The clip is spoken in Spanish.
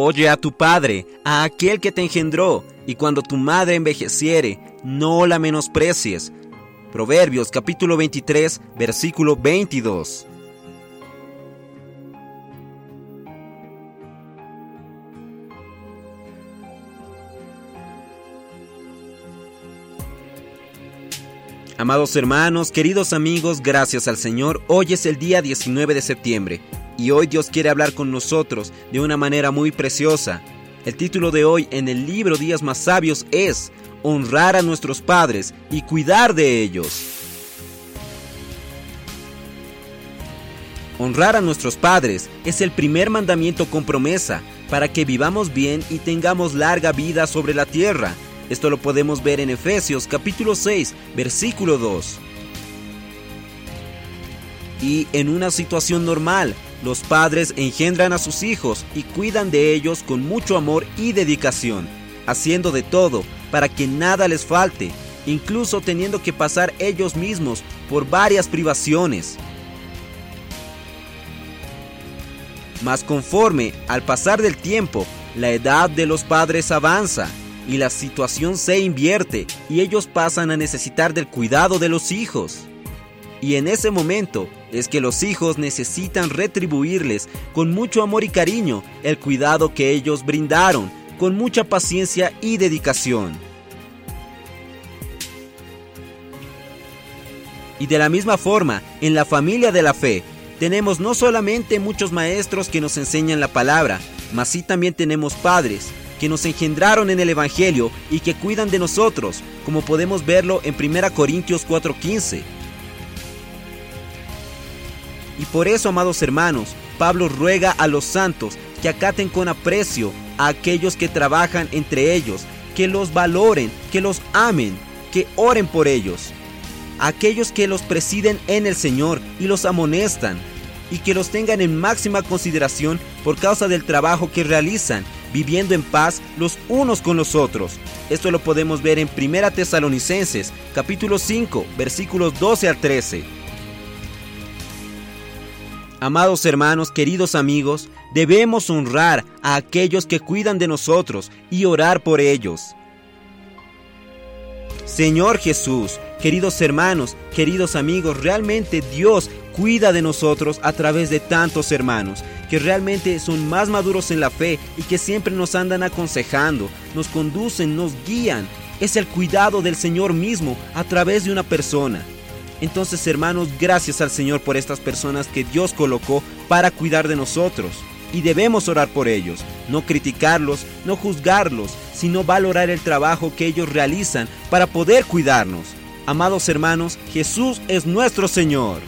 Oye a tu padre, a aquel que te engendró, y cuando tu madre envejeciere, no la menosprecies. Proverbios capítulo 23, versículo 22. Amados hermanos, queridos amigos, gracias al Señor, hoy es el día 19 de septiembre y hoy Dios quiere hablar con nosotros de una manera muy preciosa. El título de hoy en el libro Días más Sabios es Honrar a nuestros padres y cuidar de ellos. Honrar a nuestros padres es el primer mandamiento con promesa para que vivamos bien y tengamos larga vida sobre la tierra. Esto lo podemos ver en Efesios capítulo 6, versículo 2. Y en una situación normal, los padres engendran a sus hijos y cuidan de ellos con mucho amor y dedicación, haciendo de todo para que nada les falte, incluso teniendo que pasar ellos mismos por varias privaciones. Mas conforme al pasar del tiempo, la edad de los padres avanza y la situación se invierte y ellos pasan a necesitar del cuidado de los hijos. Y en ese momento es que los hijos necesitan retribuirles con mucho amor y cariño el cuidado que ellos brindaron, con mucha paciencia y dedicación. Y de la misma forma, en la familia de la fe, tenemos no solamente muchos maestros que nos enseñan la palabra, mas sí también tenemos padres que nos engendraron en el Evangelio y que cuidan de nosotros, como podemos verlo en 1 Corintios 4:15. Y por eso, amados hermanos, Pablo ruega a los santos que acaten con aprecio a aquellos que trabajan entre ellos, que los valoren, que los amen, que oren por ellos. aquellos que los presiden en el Señor y los amonestan, y que los tengan en máxima consideración por causa del trabajo que realizan viviendo en paz los unos con los otros. Esto lo podemos ver en 1 Tesalonicenses, capítulo 5, versículos 12 al 13. Amados hermanos, queridos amigos, debemos honrar a aquellos que cuidan de nosotros y orar por ellos. Señor Jesús, queridos hermanos, queridos amigos, realmente Dios cuida de nosotros a través de tantos hermanos que realmente son más maduros en la fe y que siempre nos andan aconsejando, nos conducen, nos guían. Es el cuidado del Señor mismo a través de una persona. Entonces, hermanos, gracias al Señor por estas personas que Dios colocó para cuidar de nosotros. Y debemos orar por ellos, no criticarlos, no juzgarlos, sino valorar el trabajo que ellos realizan para poder cuidarnos. Amados hermanos, Jesús es nuestro Señor.